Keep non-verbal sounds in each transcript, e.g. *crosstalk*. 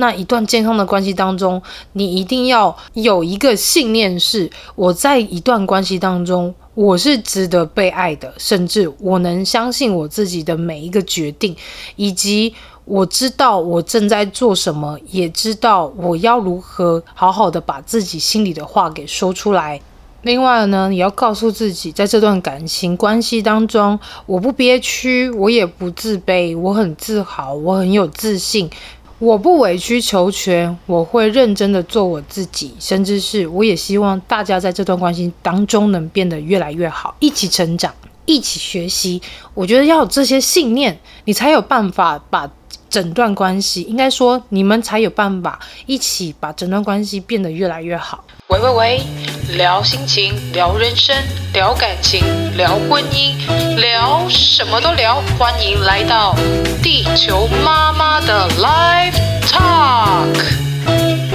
那一段健康的关系当中，你一定要有一个信念是：我在一段关系当中。我是值得被爱的，甚至我能相信我自己的每一个决定，以及我知道我正在做什么，也知道我要如何好好的把自己心里的话给说出来。另外呢，你要告诉自己，在这段感情关系当中，我不憋屈，我也不自卑，我很自豪，我很有自信。我不委曲求全，我会认真的做我自己，甚至是我也希望大家在这段关系当中能变得越来越好，一起成长，一起学习。我觉得要有这些信念，你才有办法把整段关系，应该说你们才有办法一起把整段关系变得越来越好。喂喂喂，聊心情，聊人生，聊感情，聊婚姻，聊什么都聊。欢迎来到地球妈妈的 Live Talk。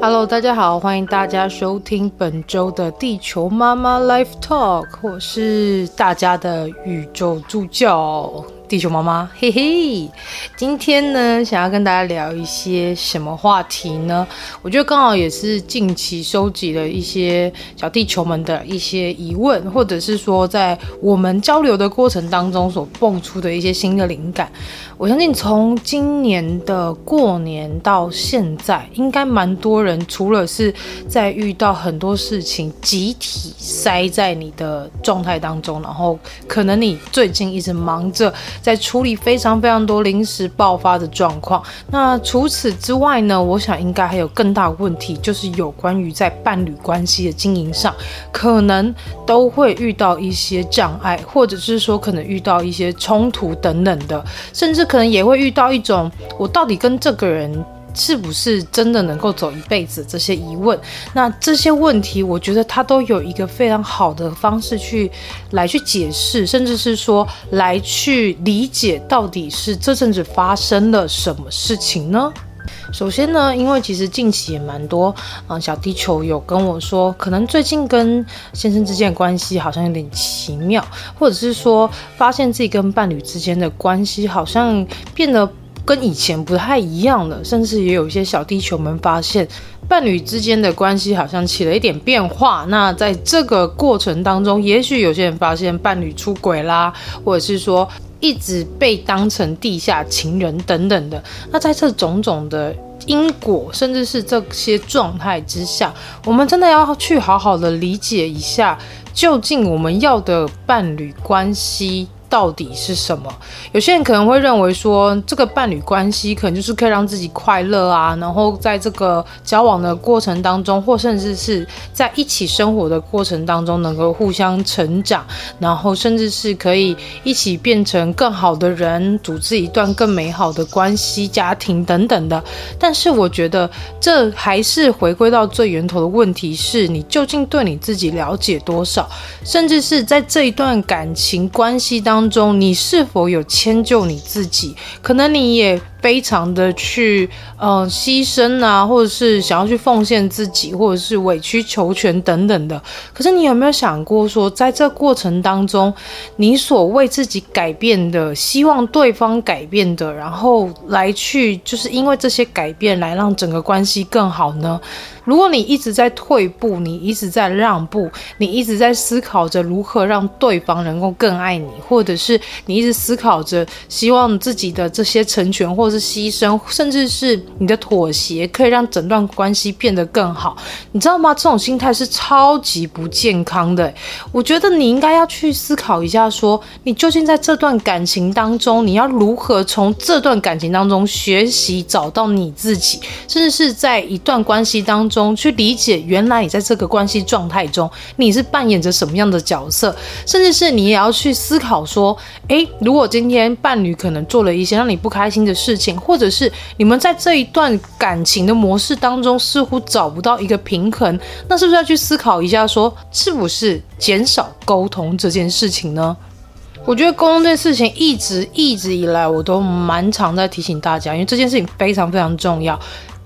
Hello，大家好，欢迎大家收听本周的地球妈妈 Life Talk，我是大家的宇宙助教。地球妈妈，嘿嘿，今天呢，想要跟大家聊一些什么话题呢？我觉得刚好也是近期收集了一些小地球们的一些疑问，或者是说在我们交流的过程当中所蹦出的一些新的灵感。我相信从今年的过年到现在，应该蛮多人，除了是在遇到很多事情集体塞在你的状态当中，然后可能你最近一直忙着。在处理非常非常多临时爆发的状况。那除此之外呢，我想应该还有更大问题，就是有关于在伴侣关系的经营上，可能都会遇到一些障碍，或者是说可能遇到一些冲突等等的，甚至可能也会遇到一种，我到底跟这个人。是不是真的能够走一辈子？这些疑问，那这些问题，我觉得他都有一个非常好的方式去来去解释，甚至是说来去理解到底是这阵子发生了什么事情呢？首先呢，因为其实近期也蛮多，嗯，小地球有跟我说，可能最近跟先生之间的关系好像有点奇妙，或者是说发现自己跟伴侣之间的关系好像变得。跟以前不太一样了，甚至也有一些小地球们发现，伴侣之间的关系好像起了一点变化。那在这个过程当中，也许有些人发现伴侣出轨啦，或者是说一直被当成地下情人等等的。那在这种种的因果，甚至是这些状态之下，我们真的要去好好的理解一下，究竟我们要的伴侣关系。到底是什么？有些人可能会认为说，这个伴侣关系可能就是可以让自己快乐啊，然后在这个交往的过程当中，或甚至是在一起生活的过程当中，能够互相成长，然后甚至是可以一起变成更好的人，组织一段更美好的关系、家庭等等的。但是，我觉得这还是回归到最源头的问题：是你究竟对你自己了解多少？甚至是在这一段感情关系当。当中，你是否有迁就你自己？可能你也。非常的去，呃，牺牲啊，或者是想要去奉献自己，或者是委曲求全等等的。可是你有没有想过说，在这过程当中，你所为自己改变的，希望对方改变的，然后来去，就是因为这些改变来让整个关系更好呢？如果你一直在退步，你一直在让步，你一直在思考着如何让对方能够更爱你，或者是你一直思考着希望自己的这些成全或或是牺牲，甚至是你的妥协，可以让整段关系变得更好。你知道吗？这种心态是超级不健康的。我觉得你应该要去思考一下说，你究竟在这段感情当中，你要如何从这段感情当中学习找到你自己，甚至是在一段关系当中去理解，原来你在这个关系状态中你是扮演着什么样的角色，甚至是你也要去思考说，诶，如果今天伴侣可能做了一些让你不开心的事情，或者是你们在这一段感情的模式当中似乎找不到一个平衡，那是不是要去思考一下说，是不是减少沟通这件事情呢？我觉得沟通这件事情一直一直以来我都蛮常在提醒大家，因为这件事情非常非常重要。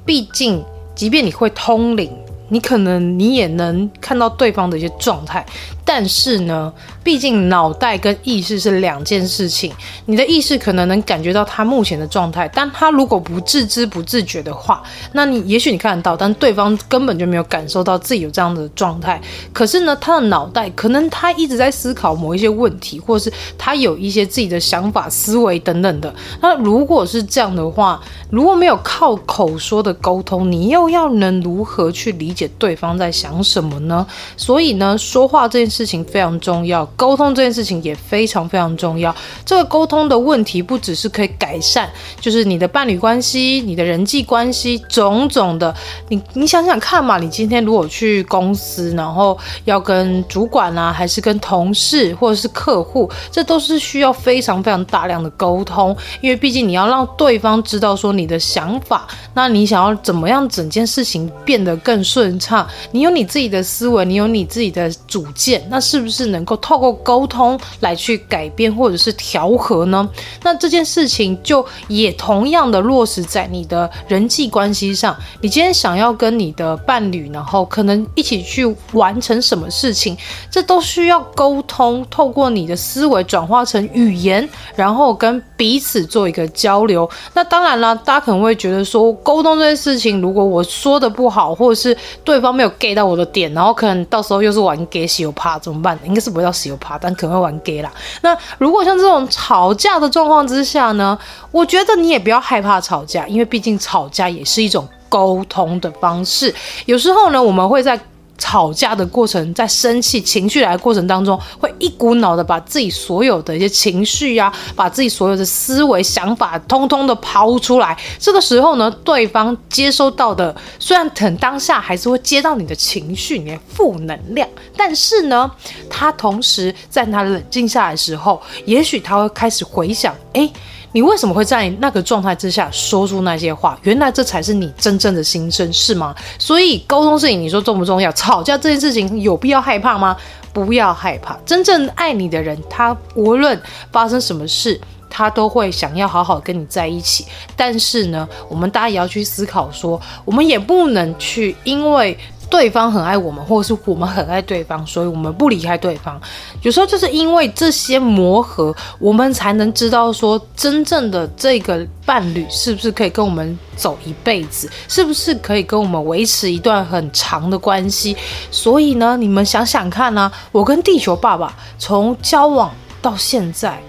毕竟，即便你会通灵，你可能你也能看到对方的一些状态。但是呢，毕竟脑袋跟意识是两件事情。你的意识可能能感觉到他目前的状态，但他如果不自知不自觉的话，那你也许你看得到，但对方根本就没有感受到自己有这样的状态。可是呢，他的脑袋可能他一直在思考某一些问题，或是他有一些自己的想法、思维等等的。那如果是这样的话，如果没有靠口说的沟通，你又要能如何去理解对方在想什么呢？所以呢，说话这件事事情非常重要，沟通这件事情也非常非常重要。这个沟通的问题不只是可以改善，就是你的伴侣关系、你的人际关系种种的。你你想想看嘛，你今天如果去公司，然后要跟主管啊，还是跟同事或者是客户，这都是需要非常非常大量的沟通，因为毕竟你要让对方知道说你的想法，那你想要怎么样整件事情变得更顺畅？你有你自己的思维，你有你自己的主见。那是不是能够透过沟通来去改变或者是调和呢？那这件事情就也同样的落实在你的人际关系上。你今天想要跟你的伴侣，然后可能一起去完成什么事情，这都需要沟通，透过你的思维转化成语言，然后跟彼此做一个交流。那当然了，大家可能会觉得说，沟通这件事情，如果我说的不好，或者是对方没有 get 到我的点，然后可能到时候又是玩 get 西游怎么办？应该是不会到死又怕，但可能会玩 gay 啦。那如果像这种吵架的状况之下呢？我觉得你也不要害怕吵架，因为毕竟吵架也是一种沟通的方式。有时候呢，我们会在。吵架的过程，在生气情绪来的过程当中，会一股脑的把自己所有的一些情绪呀、把自己所有的思维想法，通通的抛出来。这个时候呢，对方接收到的，虽然很当下还是会接到你的情绪，你的负能量，但是呢，他同时在他冷静下来的时候，也许他会开始回想，哎。你为什么会在那个状态之下说出那些话？原来这才是你真正的心声，是吗？所以沟通事情，你说重不重要？吵架这件事情有必要害怕吗？不要害怕。真正爱你的人，他无论发生什么事，他都会想要好好跟你在一起。但是呢，我们大家也要去思考说，我们也不能去因为。对方很爱我们，或者是我们很爱对方，所以我们不离开对方。有时候就是因为这些磨合，我们才能知道说，真正的这个伴侣是不是可以跟我们走一辈子，是不是可以跟我们维持一段很长的关系。所以呢，你们想想看呢、啊，我跟地球爸爸从交往到现在。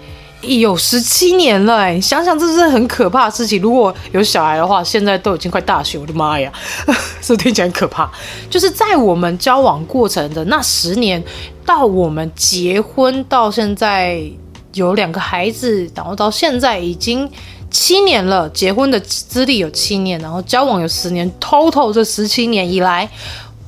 有十七年了哎，想想这是很可怕的事情。如果有小孩的话，现在都已经快大学，我的妈呀，是不是听起来很可怕？就是在我们交往过程的那十年，到我们结婚到现在有两个孩子，然后到现在已经七年了。结婚的资历有七年，然后交往有十年，total 这十七年以来，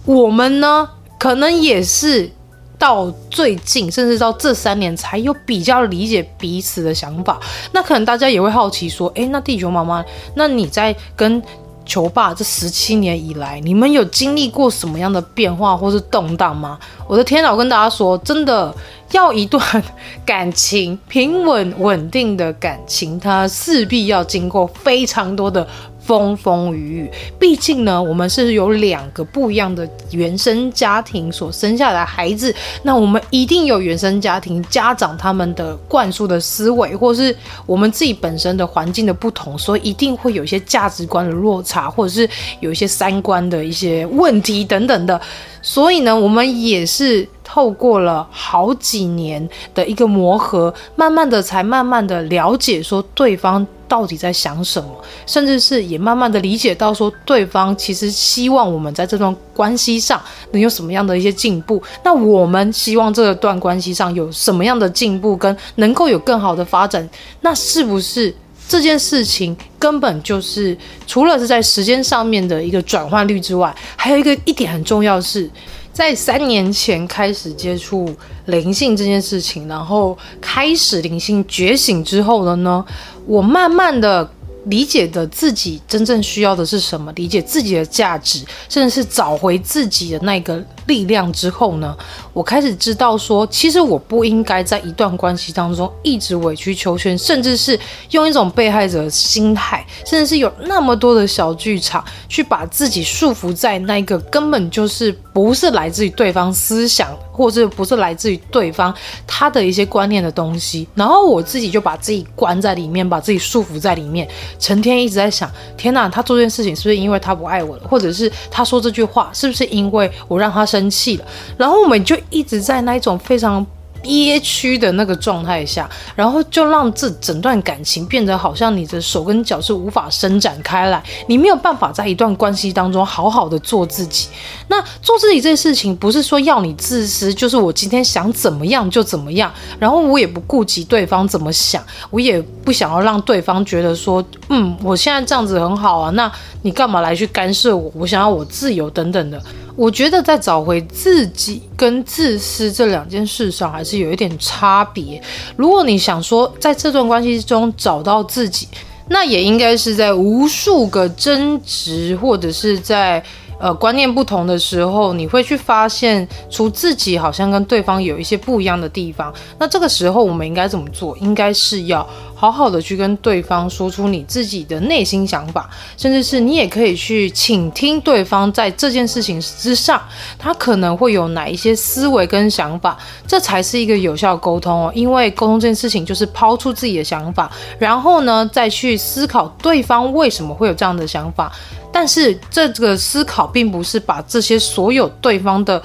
我们呢，可能也是。到最近，甚至到这三年，才有比较理解彼此的想法。那可能大家也会好奇说：“诶，那地球妈妈，那你在跟球爸这十七年以来，你们有经历过什么样的变化或是动荡吗？”我的天哪！我跟大家说，真的要一段 *laughs* 感情平稳稳定的感情，它势必要经过非常多的。风风雨雨，毕竟呢，我们是有两个不一样的原生家庭所生下来的孩子，那我们一定有原生家庭家长他们的灌输的思维，或是我们自己本身的环境的不同，所以一定会有一些价值观的落差，或者是有一些三观的一些问题等等的。所以呢，我们也是透过了好几年的一个磨合，慢慢的才慢慢的了解说对方到底在想什么，甚至是也慢慢的理解到说，对方其实希望我们在这段关系上能有什么样的一些进步，那我们希望这段关系上有什么样的进步，跟能够有更好的发展，那是不是这件事情根本就是除了是在时间上面的一个转换率之外，还有一个一点很重要是。在三年前开始接触灵性这件事情，然后开始灵性觉醒之后了呢，我慢慢的。理解的自己真正需要的是什么，理解自己的价值，甚至是找回自己的那个力量之后呢，我开始知道说，其实我不应该在一段关系当中一直委曲求全，甚至是用一种被害者心态，甚至是有那么多的小剧场，去把自己束缚在那个根本就是不是来自于对方思想，或是不是来自于对方他的一些观念的东西，然后我自己就把自己关在里面，把自己束缚在里面。成天一直在想，天哪，他做这件事情是不是因为他不爱我了？或者是他说这句话是不是因为我让他生气了？然后我们就一直在那一种非常。憋屈的那个状态下，然后就让这整段感情变得好像你的手跟脚是无法伸展开来，你没有办法在一段关系当中好好的做自己。那做自己这件事情，不是说要你自私，就是我今天想怎么样就怎么样，然后我也不顾及对方怎么想，我也不想要让对方觉得说，嗯，我现在这样子很好啊，那你干嘛来去干涉我？我想要我自由等等的。我觉得在找回自己跟自私这两件事上，还是有一点差别。如果你想说在这段关系中找到自己，那也应该是在无数个争执或者是在。呃，观念不同的时候，你会去发现出自己好像跟对方有一些不一样的地方。那这个时候，我们应该怎么做？应该是要好好的去跟对方说出你自己的内心想法，甚至是你也可以去倾听对方在这件事情之上，他可能会有哪一些思维跟想法，这才是一个有效沟通哦。因为沟通这件事情就是抛出自己的想法，然后呢，再去思考对方为什么会有这样的想法。但是这个思考并不是把这些所有对方的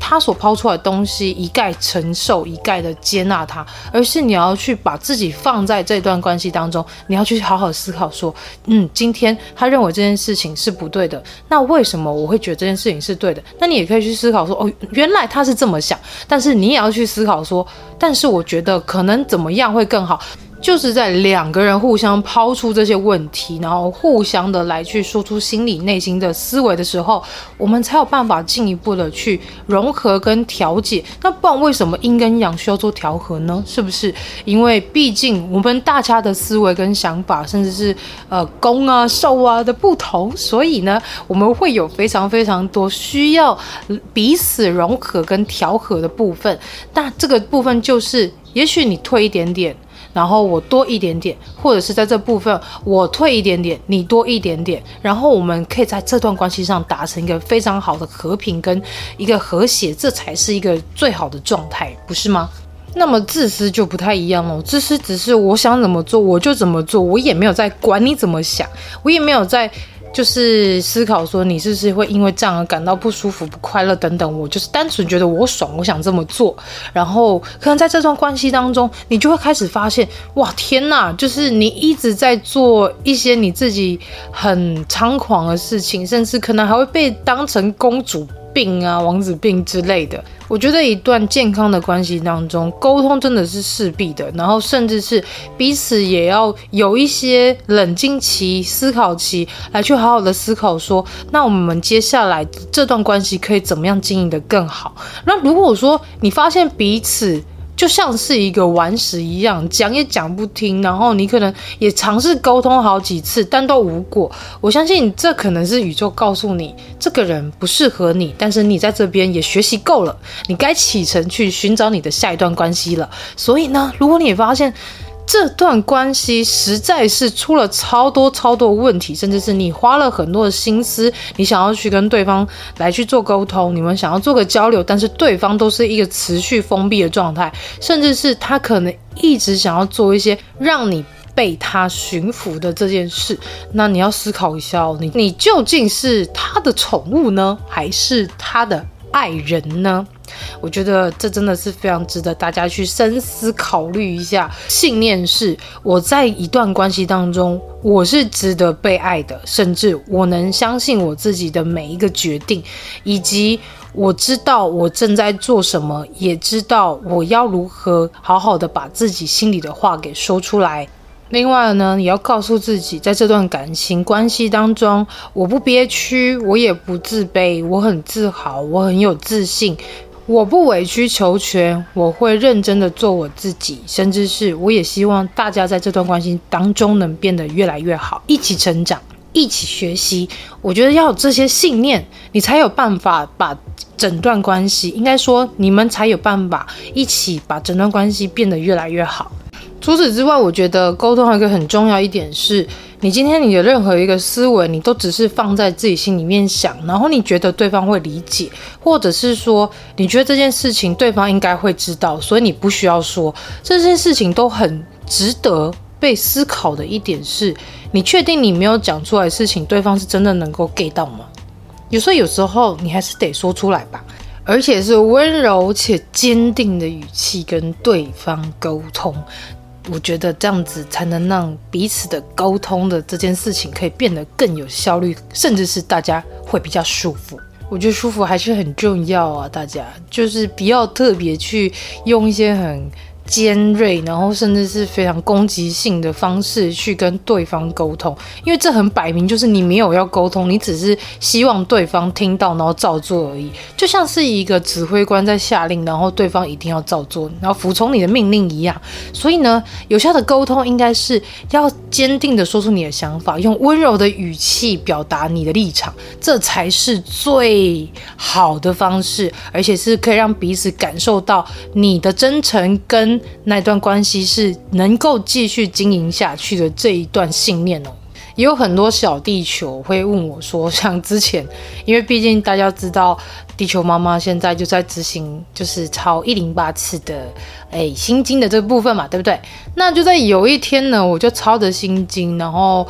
他所抛出来的东西一概承受、一概的接纳他，而是你要去把自己放在这段关系当中，你要去好好思考说，嗯，今天他认为这件事情是不对的，那为什么我会觉得这件事情是对的？那你也可以去思考说，哦，原来他是这么想，但是你也要去思考说，但是我觉得可能怎么样会更好。就是在两个人互相抛出这些问题，然后互相的来去说出心里内心的思维的时候，我们才有办法进一步的去融合跟调解。那不然为什么阴跟阳需要做调和呢？是不是？因为毕竟我们大家的思维跟想法，甚至是呃攻啊受啊的不同，所以呢，我们会有非常非常多需要彼此融合跟调和的部分。那这个部分就是，也许你退一点点。然后我多一点点，或者是在这部分我退一点点，你多一点点，然后我们可以在这段关系上达成一个非常好的和平跟一个和谐，这才是一个最好的状态，不是吗？那么自私就不太一样了，自私只是我想怎么做我就怎么做，我也没有在管你怎么想，我也没有在。就是思考说，你是不是会因为这样而感到不舒服、不快乐等等。我就是单纯觉得我爽，我想这么做。然后可能在这段关系当中，你就会开始发现，哇，天哪！就是你一直在做一些你自己很猖狂的事情，甚至可能还会被当成公主病啊、王子病之类的。我觉得一段健康的关系当中，沟通真的是势必的，然后甚至是彼此也要有一些冷静期、思考期，来去好好的思考说，那我们接下来这段关系可以怎么样经营的更好？那如果说你发现彼此，就像是一个顽石一样，讲也讲不听，然后你可能也尝试沟通好几次，但都无果。我相信这可能是宇宙告诉你，这个人不适合你，但是你在这边也学习够了，你该启程去寻找你的下一段关系了。所以呢，如果你也发现，这段关系实在是出了超多超多问题，甚至是你花了很多的心思，你想要去跟对方来去做沟通，你们想要做个交流，但是对方都是一个持续封闭的状态，甚至是他可能一直想要做一些让你被他驯服的这件事，那你要思考一下哦，你你究竟是他的宠物呢，还是他的爱人呢？我觉得这真的是非常值得大家去深思考虑一下。信念是我在一段关系当中，我是值得被爱的，甚至我能相信我自己的每一个决定，以及我知道我正在做什么，也知道我要如何好好的把自己心里的话给说出来。另外呢，也要告诉自己，在这段感情关系当中，我不憋屈，我也不自卑，我很自豪，我很有自信，我不委曲求全，我会认真的做我自己，甚至是我也希望大家在这段关系当中能变得越来越好，一起成长，一起学习。我觉得要有这些信念，你才有办法把整段关系，应该说你们才有办法一起把整段关系变得越来越好。除此之外，我觉得沟通还有一个很重要一点是，你今天你的任何一个思维，你都只是放在自己心里面想，然后你觉得对方会理解，或者是说你觉得这件事情对方应该会知道，所以你不需要说。这件事情都很值得被思考的一点是，你确定你没有讲出来的事情，对方是真的能够 get 到吗？有时候，有时候你还是得说出来吧，而且是温柔且坚定的语气跟对方沟通。我觉得这样子才能让彼此的沟通的这件事情可以变得更有效率，甚至是大家会比较舒服。我觉得舒服还是很重要啊，大家就是不要特别去用一些很。尖锐，然后甚至是非常攻击性的方式去跟对方沟通，因为这很摆明就是你没有要沟通，你只是希望对方听到，然后照做而已，就像是一个指挥官在下令，然后对方一定要照做，然后服从你的命令一样。所以呢，有效的沟通应该是要坚定的说出你的想法，用温柔的语气表达你的立场，这才是最好的方式，而且是可以让彼此感受到你的真诚跟。那段关系是能够继续经营下去的这一段信念哦，也有很多小地球会问我说，像之前，因为毕竟大家知道，地球妈妈现在就在执行就是抄一零八次的诶心经的这个部分嘛，对不对？那就在有一天呢，我就抄着心经，然后。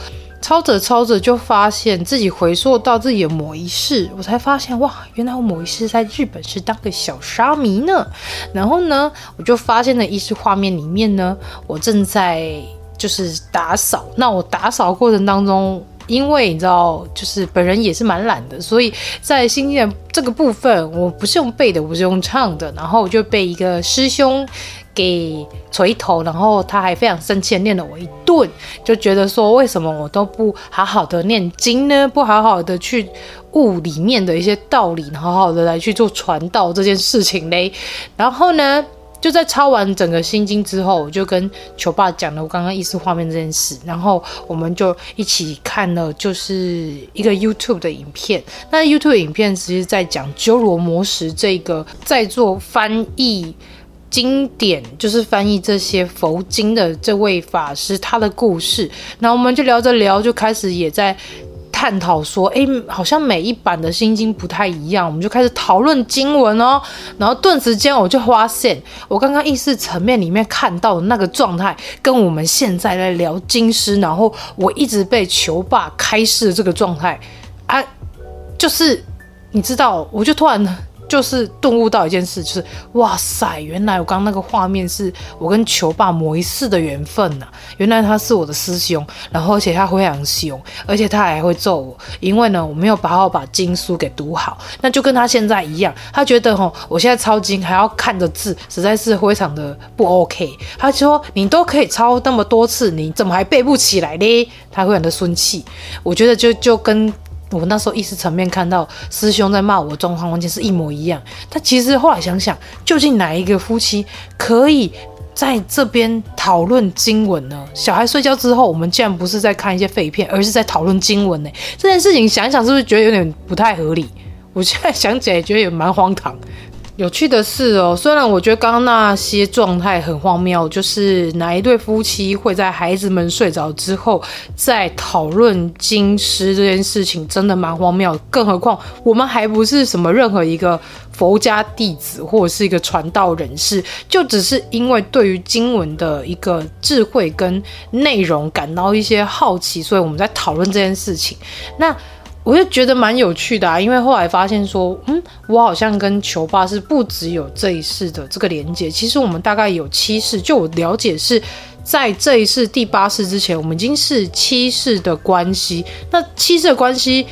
抄着抄着，就发现自己回溯到自己的某一世，我才发现哇，原来我某一世在日本是当个小沙弥呢。然后呢，我就发现了意识画面里面呢，我正在就是打扫。那我打扫过程当中，因为你知道，就是本人也是蛮懒的，所以在心经这个部分，我不是用背的，我不是用唱的。然后我就被一个师兄。给锤头，然后他还非常生气的念了我一顿，就觉得说，为什么我都不好好的念经呢？不好好的去悟里面的一些道理，好好的来去做传道这件事情嘞。然后呢，就在抄完整个心经之后，我就跟球爸讲了我刚刚意识画面这件事，然后我们就一起看了就是一个 YouTube 的影片。那 YouTube 影片其实在讲鸠罗摩什这个在做翻译。经典就是翻译这些佛经的这位法师他的故事，那我们就聊着聊，就开始也在探讨说，哎，好像每一版的心经不太一样，我们就开始讨论经文哦。然后顿时间我就发现，我刚刚意识层面里面看到的那个状态，跟我们现在在聊经师，然后我一直被球霸开示的这个状态，啊，就是你知道，我就突然。就是顿悟到一件事，就是哇塞，原来我刚刚那个画面是我跟球爸某一世的缘分呐、啊！原来他是我的师兄，然后而且他非常凶，而且他还会揍我，因为呢我没有好好把经书给读好，那就跟他现在一样，他觉得吼我现在抄经还要看着字，实在是非常的不 OK。他说你都可以抄那么多次，你怎么还背不起来呢？他会很的生气。我觉得就就跟。我那时候意识层面看到师兄在骂我的状况，完全是一模一样。但其实后来想想，究竟哪一个夫妻可以在这边讨论经文呢？小孩睡觉之后，我们竟然不是在看一些废片，而是在讨论经文呢？这件事情想一想，是不是觉得有点不太合理？我现在想起来，觉得也蛮荒唐。有趣的是哦，虽然我觉得刚刚那些状态很荒谬，就是哪一对夫妻会在孩子们睡着之后再讨论经师这件事情，真的蛮荒谬。更何况我们还不是什么任何一个佛家弟子或者是一个传道人士，就只是因为对于经文的一个智慧跟内容感到一些好奇，所以我们在讨论这件事情。那。我就觉得蛮有趣的啊，因为后来发现说，嗯，我好像跟球爸是不只有这一世的这个连接，其实我们大概有七世。就我了解是在这一世第八世之前，我们已经是七世的关系。那七世的关系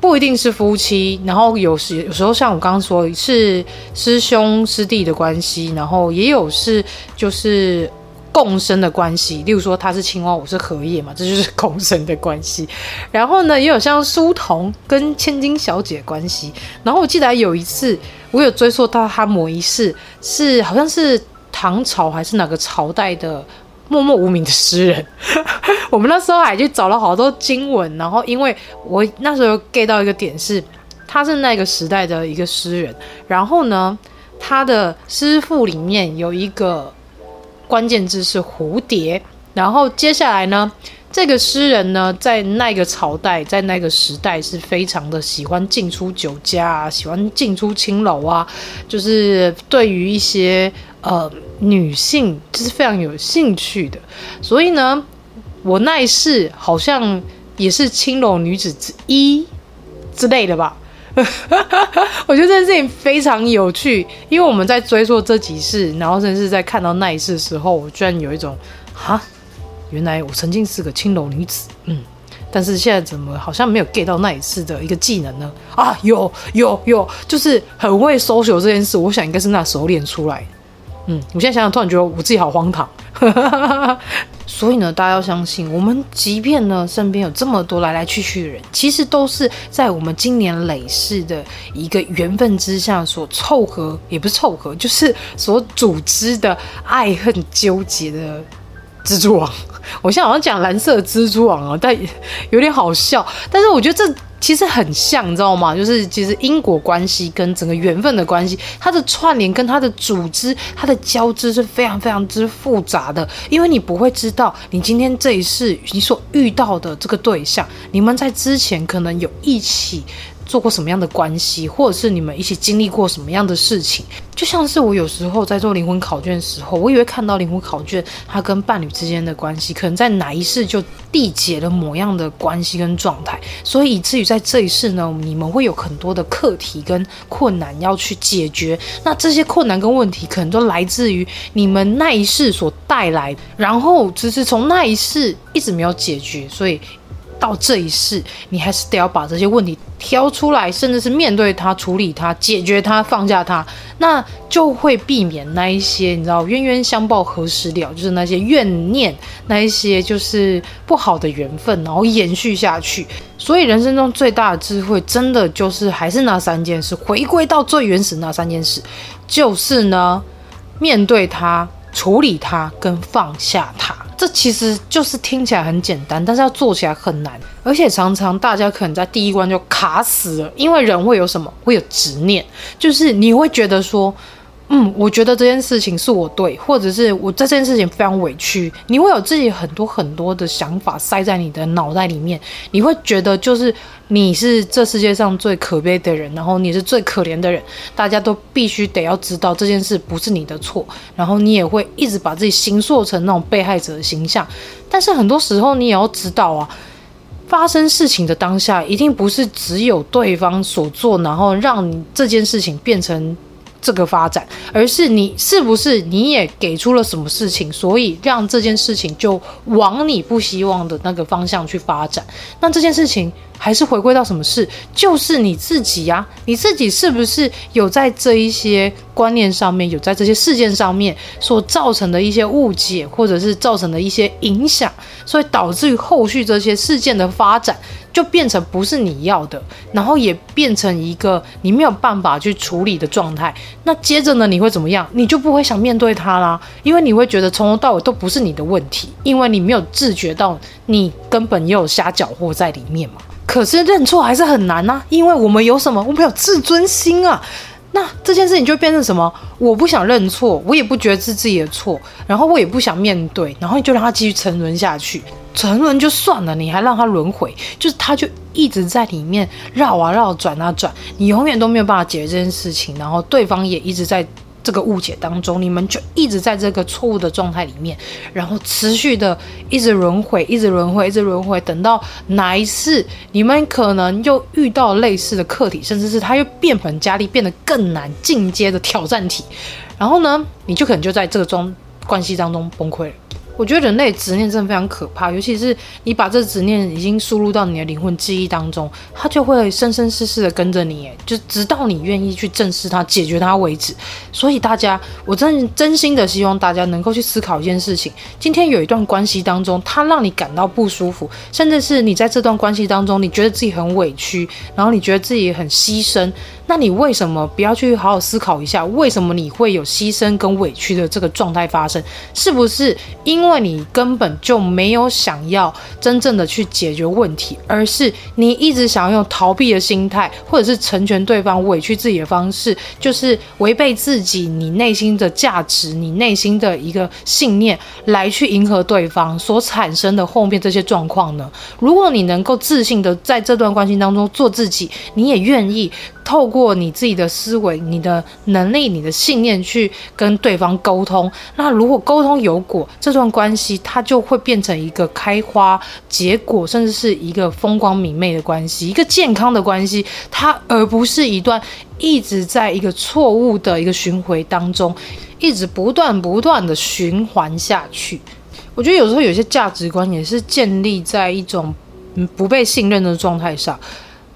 不一定是夫妻，然后有时有时候像我刚刚说是师兄师弟的关系，然后也有是就是。共生的关系，例如说他是青蛙，我是荷叶嘛，这就是共生的关系。*laughs* 然后呢，也有像书童跟千金小姐关系。然后我记得有一次，我有追溯到他某一世，是好像是唐朝还是哪个朝代的默默无名的诗人。*laughs* 我们那时候还去找了好多经文，然后因为我那时候 get 到一个点是，他是那个时代的一个诗人。然后呢，他的诗赋里面有一个。关键字是蝴蝶，然后接下来呢，这个诗人呢，在那个朝代，在那个时代是非常的喜欢进出酒家啊，喜欢进出青楼啊，就是对于一些呃女性就是非常有兴趣的，所以呢，我那一世好像也是青楼女子之一之类的吧。*laughs* 我觉得这件事情非常有趣，因为我们在追溯这几世，然后甚至在看到那一世的时候，我居然有一种哈，原来我曾经是个青楼女子，嗯，但是现在怎么好像没有 get 到那一世的一个技能呢？啊，有有有，就是很会 social 这件事，我想应该是那时候练出来。嗯，我现在想想，突然觉得我自己好荒唐。*laughs* 所以呢，大家要相信，我们即便呢身边有这么多来来去去的人，其实都是在我们经年累世的一个缘分之下所凑合，也不是凑合，就是所组织的爱恨纠结的蜘蛛网。*laughs* 我现在好像讲蓝色蜘蛛网啊，但有点好笑。但是我觉得这。其实很像，你知道吗？就是其实因果关系跟整个缘分的关系，它的串联跟它的组织、它的交织是非常非常之复杂的。因为你不会知道，你今天这一世你所遇到的这个对象，你们在之前可能有一起。做过什么样的关系，或者是你们一起经历过什么样的事情？就像是我有时候在做灵魂考卷的时候，我以为看到灵魂考卷，它跟伴侣之间的关系，可能在哪一世就缔结了某样的关系跟状态，所以以至于在这一世呢，你们会有很多的课题跟困难要去解决。那这些困难跟问题，可能都来自于你们那一世所带来，然后只是从那一世一直没有解决，所以。到这一世，你还是得要把这些问题挑出来，甚至是面对它、处理它、解决它、放下它，那就会避免那一些你知道冤冤相报何时了，就是那些怨念，那一些就是不好的缘分，然后延续下去。所以人生中最大的智慧，真的就是还是那三件事，回归到最原始那三件事，就是呢，面对它、处理它跟放下它。这其实就是听起来很简单，但是要做起来很难，而且常常大家可能在第一关就卡死了，因为人会有什么？会有执念，就是你会觉得说。嗯，我觉得这件事情是我对，或者是我这件事情非常委屈，你会有自己很多很多的想法塞在你的脑袋里面，你会觉得就是你是这世界上最可悲的人，然后你是最可怜的人，大家都必须得要知道这件事不是你的错，然后你也会一直把自己形塑成那种被害者的形象，但是很多时候你也要知道啊，发生事情的当下一定不是只有对方所做，然后让这件事情变成。这个发展，而是你是不是你也给出了什么事情，所以让这件事情就往你不希望的那个方向去发展？那这件事情还是回归到什么事？就是你自己呀，你自己是不是有在这一些观念上面，有在这些事件上面所造成的一些误解，或者是造成的一些影响，所以导致于后续这些事件的发展。就变成不是你要的，然后也变成一个你没有办法去处理的状态。那接着呢，你会怎么样？你就不会想面对他啦，因为你会觉得从头到尾都不是你的问题，因为你没有自觉到你根本也有瞎搅和在里面嘛。可是认错还是很难啊，因为我们有什么？我们有自尊心啊。那这件事情就变成什么？我不想认错，我也不觉得是自己的错，然后我也不想面对，然后你就让他继续沉沦下去。沉沦就算了，你还让他轮回，就是他就一直在里面绕啊绕、转啊转，你永远都没有办法解决这件事情，然后对方也一直在这个误解当中，你们就一直在这个错误的状态里面，然后持续的一直轮回，一直轮回，一直轮回，等到哪一次你们可能又遇到类似的课题，甚至是他又变本加厉，变得更难，进阶的挑战体，然后呢，你就可能就在这个中关系当中崩溃了。我觉得人类执念真的非常可怕，尤其是你把这执念已经输入到你的灵魂记忆当中，它就会生生世世的跟着你，就直到你愿意去正视它、解决它为止。所以大家，我真真心的希望大家能够去思考一件事情：今天有一段关系当中，它让你感到不舒服，甚至是你在这段关系当中，你觉得自己很委屈，然后你觉得自己很牺牲。那你为什么不要去好好思考一下，为什么你会有牺牲跟委屈的这个状态发生？是不是因为你根本就没有想要真正的去解决问题，而是你一直想要用逃避的心态，或者是成全对方、委屈自己的方式，就是违背自己你内心的价值、你内心的一个信念来去迎合对方所产生的后面这些状况呢？如果你能够自信的在这段关系当中做自己，你也愿意。透过你自己的思维、你的能力、你的信念去跟对方沟通，那如果沟通有果，这段关系它就会变成一个开花结果，甚至是一个风光明媚的关系，一个健康的关系，它而不是一段一直在一个错误的一个循环当中，一直不断不断的循环下去。我觉得有时候有些价值观也是建立在一种嗯不被信任的状态上。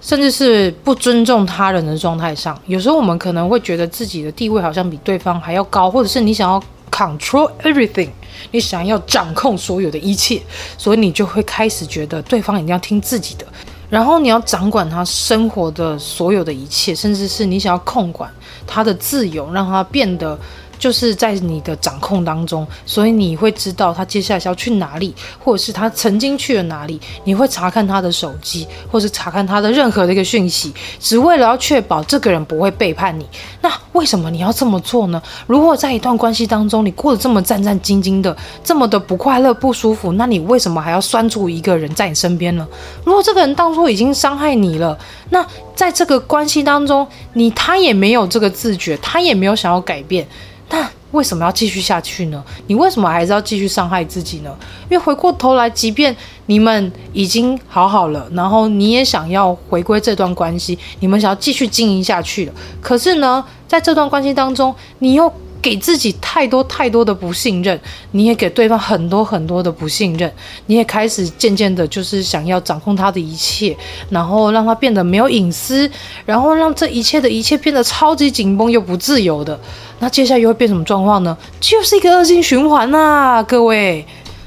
甚至是不尊重他人的状态上，有时候我们可能会觉得自己的地位好像比对方还要高，或者是你想要 control everything，你想要掌控所有的一切，所以你就会开始觉得对方一定要听自己的，然后你要掌管他生活的所有的一切，甚至是你想要控管他的自由，让他变得。就是在你的掌控当中，所以你会知道他接下来是要去哪里，或者是他曾经去了哪里。你会查看他的手机，或是查看他的任何的一个讯息，只为了要确保这个人不会背叛你。那为什么你要这么做呢？如果在一段关系当中，你过得这么战战兢兢的，这么的不快乐、不舒服，那你为什么还要拴住一个人在你身边呢？如果这个人当初已经伤害你了，那在这个关系当中，你他也没有这个自觉，他也没有想要改变。但为什么要继续下去呢？你为什么还是要继续伤害自己呢？因为回过头来，即便你们已经好好了，然后你也想要回归这段关系，你们想要继续经营下去了，可是呢，在这段关系当中，你又给自己太多太多的不信任，你也给对方很多很多的不信任，你也开始渐渐的，就是想要掌控他的一切，然后让他变得没有隐私，然后让这一切的一切变得超级紧绷又不自由的，那接下来又会变什么状况呢？就是一个恶性循环呐，各位。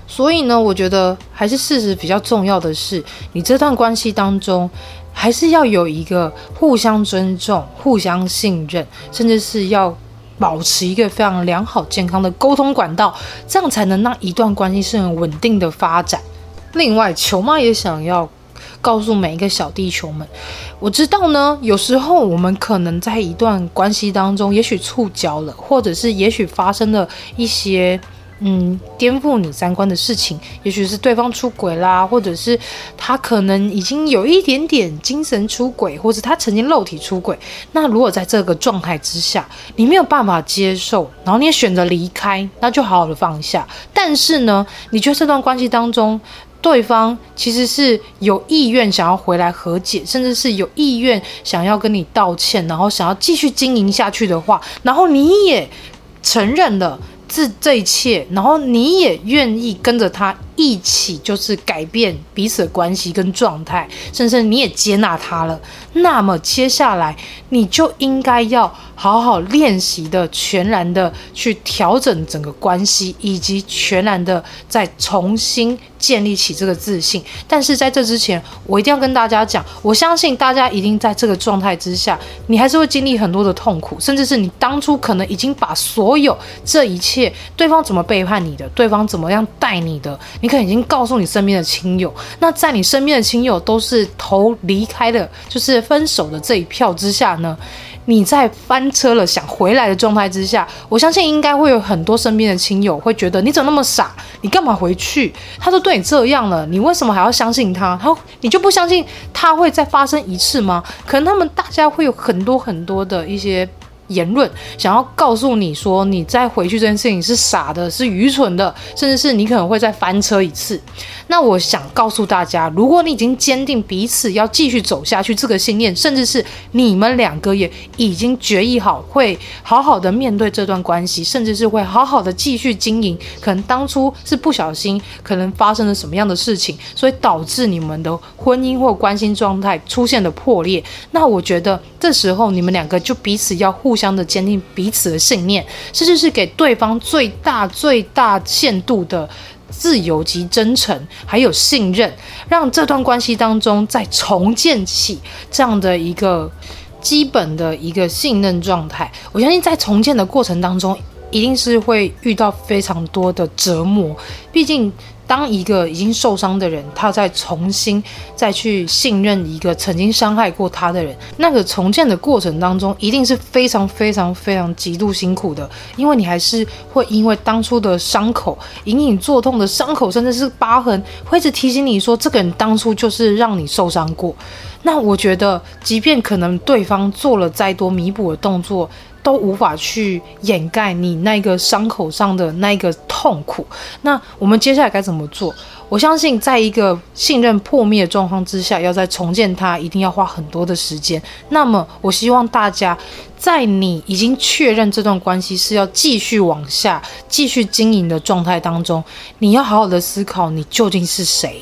所以呢，我觉得还是事实比较重要的是，你这段关系当中，还是要有一个互相尊重、互相信任，甚至是要。保持一个非常良好、健康的沟通管道，这样才能让一段关系是很稳定的发展。另外，球妈也想要告诉每一个小地球们，我知道呢，有时候我们可能在一段关系当中，也许触礁了，或者是也许发生了一些。嗯，颠覆你三观的事情，也许是对方出轨啦，或者是他可能已经有一点点精神出轨，或者他曾经肉体出轨。那如果在这个状态之下，你没有办法接受，然后你也选择离开，那就好好的放下。但是呢，你觉得这段关系当中，对方其实是有意愿想要回来和解，甚至是有意愿想要跟你道歉，然后想要继续经营下去的话，然后你也承认了。这这一切，然后你也愿意跟着他一起，就是改变彼此的关系跟状态，甚至你也接纳他了。那么接下来，你就应该要好好练习的，全然的去调整整个关系，以及全然的再重新建立起这个自信。但是在这之前，我一定要跟大家讲，我相信大家一定在这个状态之下，你还是会经历很多的痛苦，甚至是你当初可能已经把所有这一切，对方怎么背叛你的，对方怎么样待你的，你可能已经告诉你身边的亲友。那在你身边的亲友都是投离开的，就是。分手的这一票之下呢，你在翻车了想回来的状态之下，我相信应该会有很多身边的亲友会觉得你怎么那么傻，你干嘛回去？他都对你这样了，你为什么还要相信他？他你就不相信他会再发生一次吗？可能他们大家会有很多很多的一些言论，想要告诉你说，你再回去这件事情是傻的，是愚蠢的，甚至是你可能会再翻车一次。那我想告诉大家，如果你已经坚定彼此要继续走下去这个信念，甚至是你们两个也已经决议好会好好的面对这段关系，甚至是会好好的继续经营。可能当初是不小心，可能发生了什么样的事情，所以导致你们的婚姻或关系状态出现了破裂。那我觉得这时候你们两个就彼此要互相相的坚定彼此的信念，甚至是给对方最大最大限度的。自由及真诚，还有信任，让这段关系当中再重建起这样的一个基本的一个信任状态。我相信在重建的过程当中，一定是会遇到非常多的折磨，毕竟。当一个已经受伤的人，他再重新再去信任一个曾经伤害过他的人，那个重建的过程当中，一定是非常非常非常极度辛苦的，因为你还是会因为当初的伤口隐隐作痛的伤口，甚至是疤痕，会一直提醒你说，这个人当初就是让你受伤过。那我觉得，即便可能对方做了再多弥补的动作，都无法去掩盖你那个伤口上的那个痛苦。那我们接下来该怎么做？我相信，在一个信任破灭的状况之下，要再重建它，一定要花很多的时间。那么，我希望大家在你已经确认这段关系是要继续往下、继续经营的状态当中，你要好好的思考，你究竟是谁。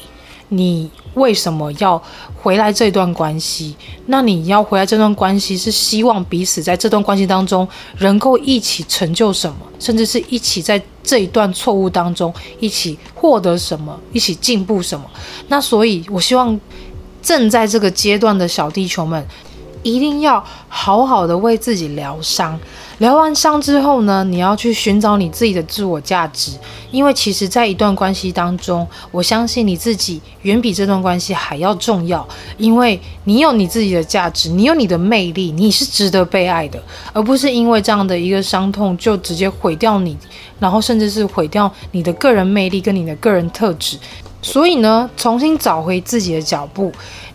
你为什么要回来这段关系？那你要回来这段关系，是希望彼此在这段关系当中能够一起成就什么，甚至是一起在这一段错误当中一起获得什么，一起进步什么？那所以，我希望正在这个阶段的小地球们，一定要好好的为自己疗伤。疗完伤之后呢，你要去寻找你自己的自我价值，因为其实，在一段关系当中，我相信你自己远比这段关系还要重要，因为你有你自己的价值，你有你的魅力，你是值得被爱的，而不是因为这样的一个伤痛就直接毁掉你，然后甚至是毁掉你的个人魅力跟你的个人特质。所以呢，重新找回自己的脚步。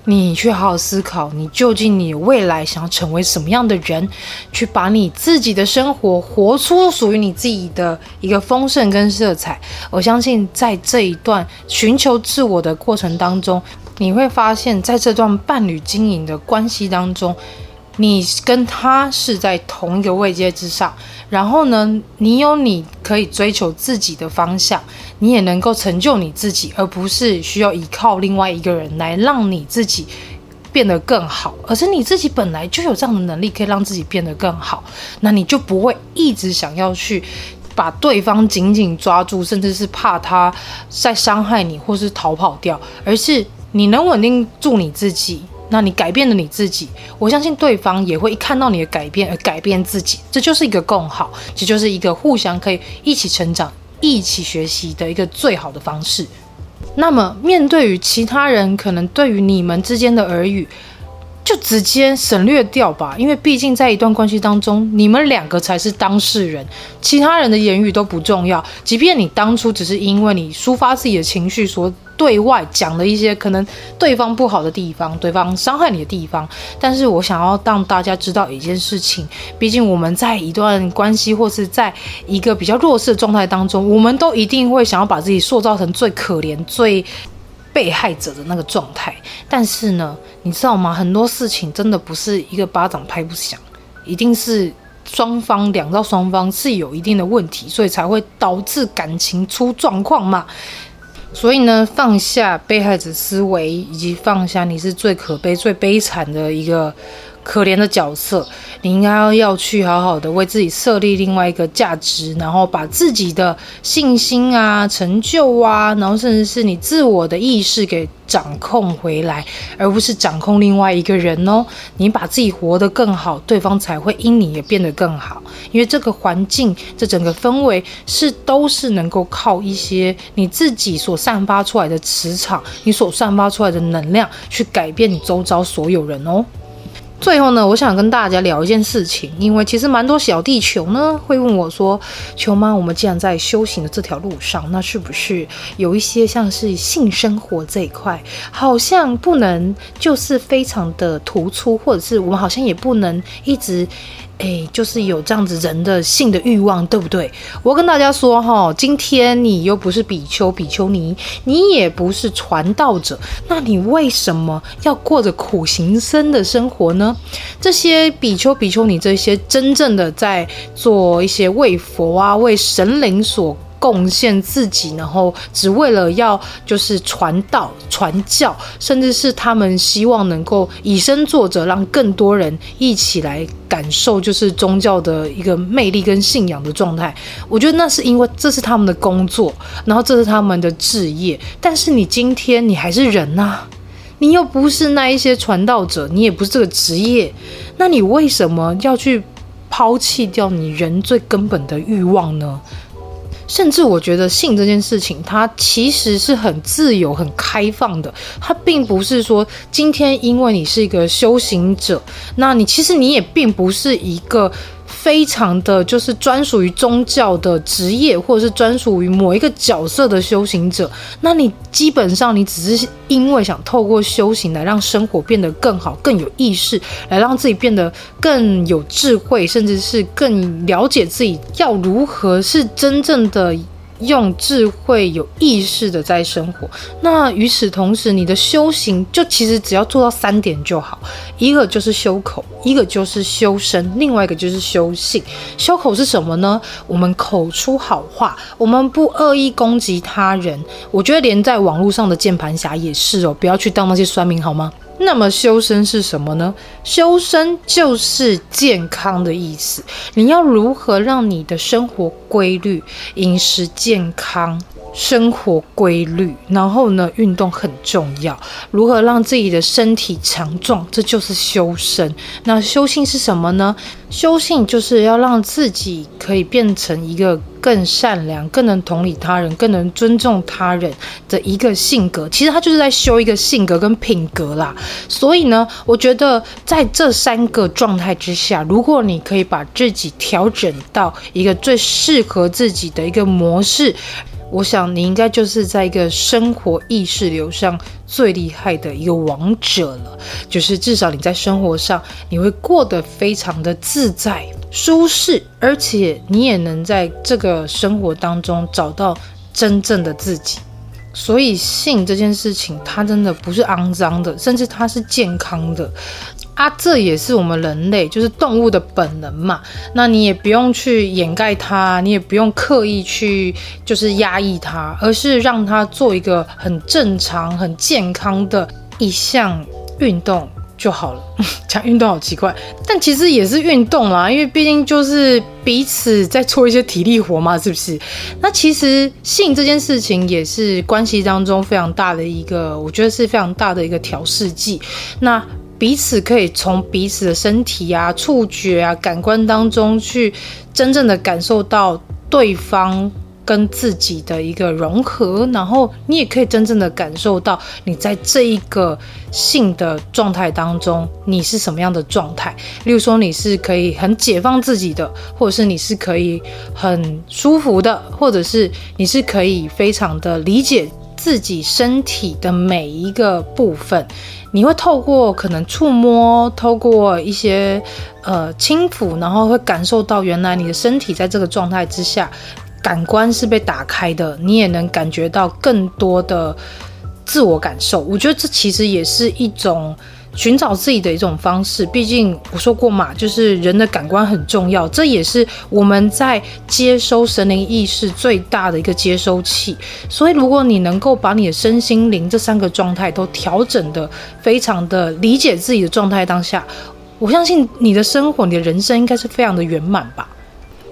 你去好好思考，你究竟你未来想要成为什么样的人，去把你自己的生活活出属于你自己的一个丰盛跟色彩。我相信在这一段寻求自我的过程当中，你会发现在这段伴侣经营的关系当中。你跟他是在同一个位阶之上，然后呢，你有你可以追求自己的方向，你也能够成就你自己，而不是需要依靠另外一个人来让你自己变得更好，而是你自己本来就有这样的能力，可以让自己变得更好，那你就不会一直想要去把对方紧紧抓住，甚至是怕他再伤害你或是逃跑掉，而是你能稳定住你自己。那你改变了你自己，我相信对方也会一看到你的改变而改变自己，这就是一个共好，这就是一个互相可以一起成长、一起学习的一个最好的方式。那么，面对于其他人可能对于你们之间的耳语，就直接省略掉吧，因为毕竟在一段关系当中，你们两个才是当事人，其他人的言语都不重要。即便你当初只是因为你抒发自己的情绪所。对外讲的一些可能对方不好的地方，对方伤害你的地方，但是我想要让大家知道一件事情，毕竟我们在一段关系或是在一个比较弱势的状态当中，我们都一定会想要把自己塑造成最可怜、最被害者的那个状态。但是呢，你知道吗？很多事情真的不是一个巴掌拍不响，一定是双方两到双方是有一定的问题，所以才会导致感情出状况嘛。所以呢，放下被害者思维，以及放下你是最可悲、最悲惨的一个可怜的角色，你应该要去好好的为自己设立另外一个价值，然后把自己的信心啊、成就啊，然后甚至是你自我的意识给。掌控回来，而不是掌控另外一个人哦。你把自己活得更好，对方才会因你也变得更好。因为这个环境，这整个氛围是都是能够靠一些你自己所散发出来的磁场，你所散发出来的能量去改变你周遭所有人哦。最后呢，我想跟大家聊一件事情，因为其实蛮多小地球呢会问我说：“球妈，我们既然在修行的这条路上，那是不是有一些像是性生活这一块，好像不能就是非常的突出，或者是我们好像也不能一直哎，就是有这样子人的性的欲望，对不对？我跟大家说哈，今天你又不是比丘、比丘尼，你也不是传道者，那你为什么要过着苦行僧的生活呢？这些比丘、比丘尼，这些真正的在做一些为佛啊、为神灵所。贡献自己，然后只为了要就是传道、传教，甚至是他们希望能够以身作则，让更多人一起来感受就是宗教的一个魅力跟信仰的状态。我觉得那是因为这是他们的工作，然后这是他们的职业。但是你今天你还是人呐、你又不是那一些传道者，你也不是这个职业，那你为什么要去抛弃掉你人最根本的欲望呢？甚至我觉得性这件事情，它其实是很自由、很开放的。它并不是说今天因为你是一个修行者，那你其实你也并不是一个。非常的就是专属于宗教的职业，或者是专属于某一个角色的修行者。那你基本上你只是因为想透过修行来让生活变得更好、更有意识，来让自己变得更有智慧，甚至是更了解自己要如何是真正的。用智慧、有意识的在生活。那与此同时，你的修行就其实只要做到三点就好：一个就是修口，一个就是修身，另外一个就是修性。修口是什么呢？我们口出好话，我们不恶意攻击他人。我觉得连在网络上的键盘侠也是哦，不要去当那些酸民好吗？那么修身是什么呢？修身就是健康的意思。你要如何让你的生活规律、饮食健康？生活规律，然后呢，运动很重要。如何让自己的身体强壮，这就是修身。那修性是什么呢？修性就是要让自己可以变成一个更善良、更能同理他人、更能尊重他人的一个性格。其实他就是在修一个性格跟品格啦。所以呢，我觉得在这三个状态之下，如果你可以把自己调整到一个最适合自己的一个模式。我想你应该就是在一个生活意识流上最厉害的一个王者了，就是至少你在生活上你会过得非常的自在舒适，而且你也能在这个生活当中找到真正的自己。所以性这件事情，它真的不是肮脏的，甚至它是健康的。啊，这也是我们人类，就是动物的本能嘛。那你也不用去掩盖它，你也不用刻意去就是压抑它，而是让它做一个很正常、很健康的一项运动就好了。*laughs* 讲运动好奇怪，但其实也是运动啦，因为毕竟就是彼此在做一些体力活嘛，是不是？那其实性这件事情也是关系当中非常大的一个，我觉得是非常大的一个调试剂。那彼此可以从彼此的身体啊、触觉啊、感官当中去真正的感受到对方跟自己的一个融合，然后你也可以真正的感受到你在这一个性的状态当中你是什么样的状态。例如说，你是可以很解放自己的，或者是你是可以很舒服的，或者是你是可以非常的理解自己身体的每一个部分。你会透过可能触摸，透过一些呃轻抚，然后会感受到原来你的身体在这个状态之下，感官是被打开的，你也能感觉到更多的自我感受。我觉得这其实也是一种。寻找自己的一种方式，毕竟我说过嘛，就是人的感官很重要，这也是我们在接收神灵意识最大的一个接收器。所以，如果你能够把你的身心灵这三个状态都调整的非常的理解自己的状态当下，我相信你的生活、你的人生应该是非常的圆满吧。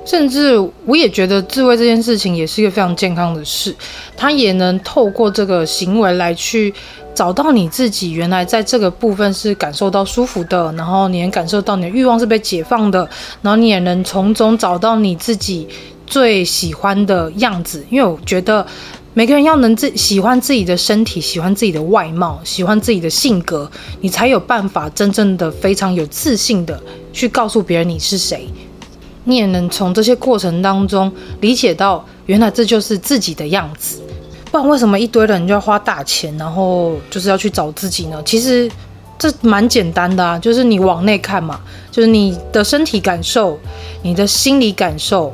甚至我也觉得自慰这件事情也是一个非常健康的事，它也能透过这个行为来去。找到你自己原来在这个部分是感受到舒服的，然后你能感受到你的欲望是被解放的，然后你也能从中找到你自己最喜欢的样子。因为我觉得每个人要能自喜欢自己的身体，喜欢自己的外貌，喜欢自己的性格，你才有办法真正的非常有自信的去告诉别人你是谁。你也能从这些过程当中理解到，原来这就是自己的样子。不然为什么一堆人就要花大钱，然后就是要去找自己呢？其实这蛮简单的啊，就是你往内看嘛，就是你的身体感受、你的心理感受、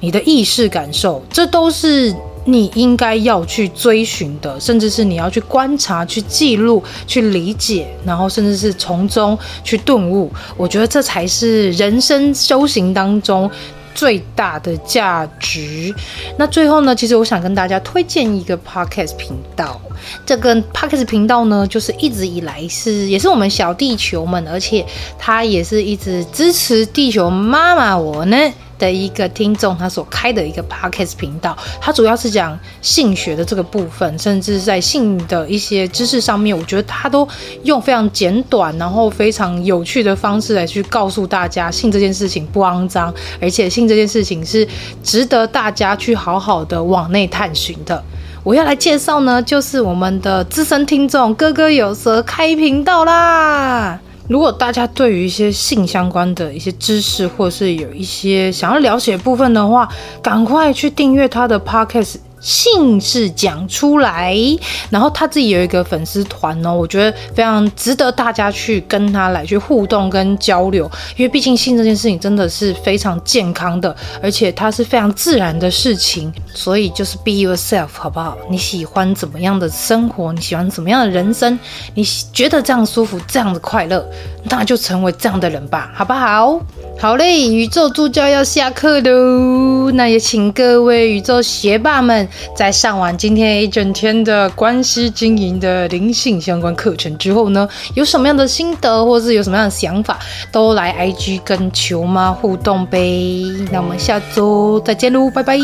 你的意识感受，这都是你应该要去追寻的，甚至是你要去观察、去记录、去理解，然后甚至是从中去顿悟。我觉得这才是人生修行当中。最大的价值。那最后呢，其实我想跟大家推荐一个 podcast 频道。这个 podcast 频道呢，就是一直以来是也是我们小地球们，而且他也是一直支持地球妈妈我呢。的一个听众，他所开的一个 podcast 频道，他主要是讲性学的这个部分，甚至在性的一些知识上面，我觉得他都用非常简短，然后非常有趣的方式来去告诉大家，性这件事情不肮脏，而且性这件事情是值得大家去好好的往内探寻的。我要来介绍呢，就是我们的资深听众哥哥有蛇开频道啦。如果大家对于一些性相关的一些知识，或是有一些想要了解部分的话，赶快去订阅他的 podcast。性是讲出来，然后他自己有一个粉丝团哦，我觉得非常值得大家去跟他来去互动跟交流，因为毕竟性这件事情真的是非常健康的，而且它是非常自然的事情，所以就是 be yourself 好不好？你喜欢怎么样的生活？你喜欢怎么样的人生？你觉得这样舒服，这样的快乐，那就成为这样的人吧，好不好？好嘞，宇宙助教要下课喽，那也请各位宇宙学霸们。在上完今天一整天的关系经营的灵性相关课程之后呢，有什么样的心得，或是有什么样的想法，都来 IG 跟球妈互动呗。那我们下周再见喽，拜拜。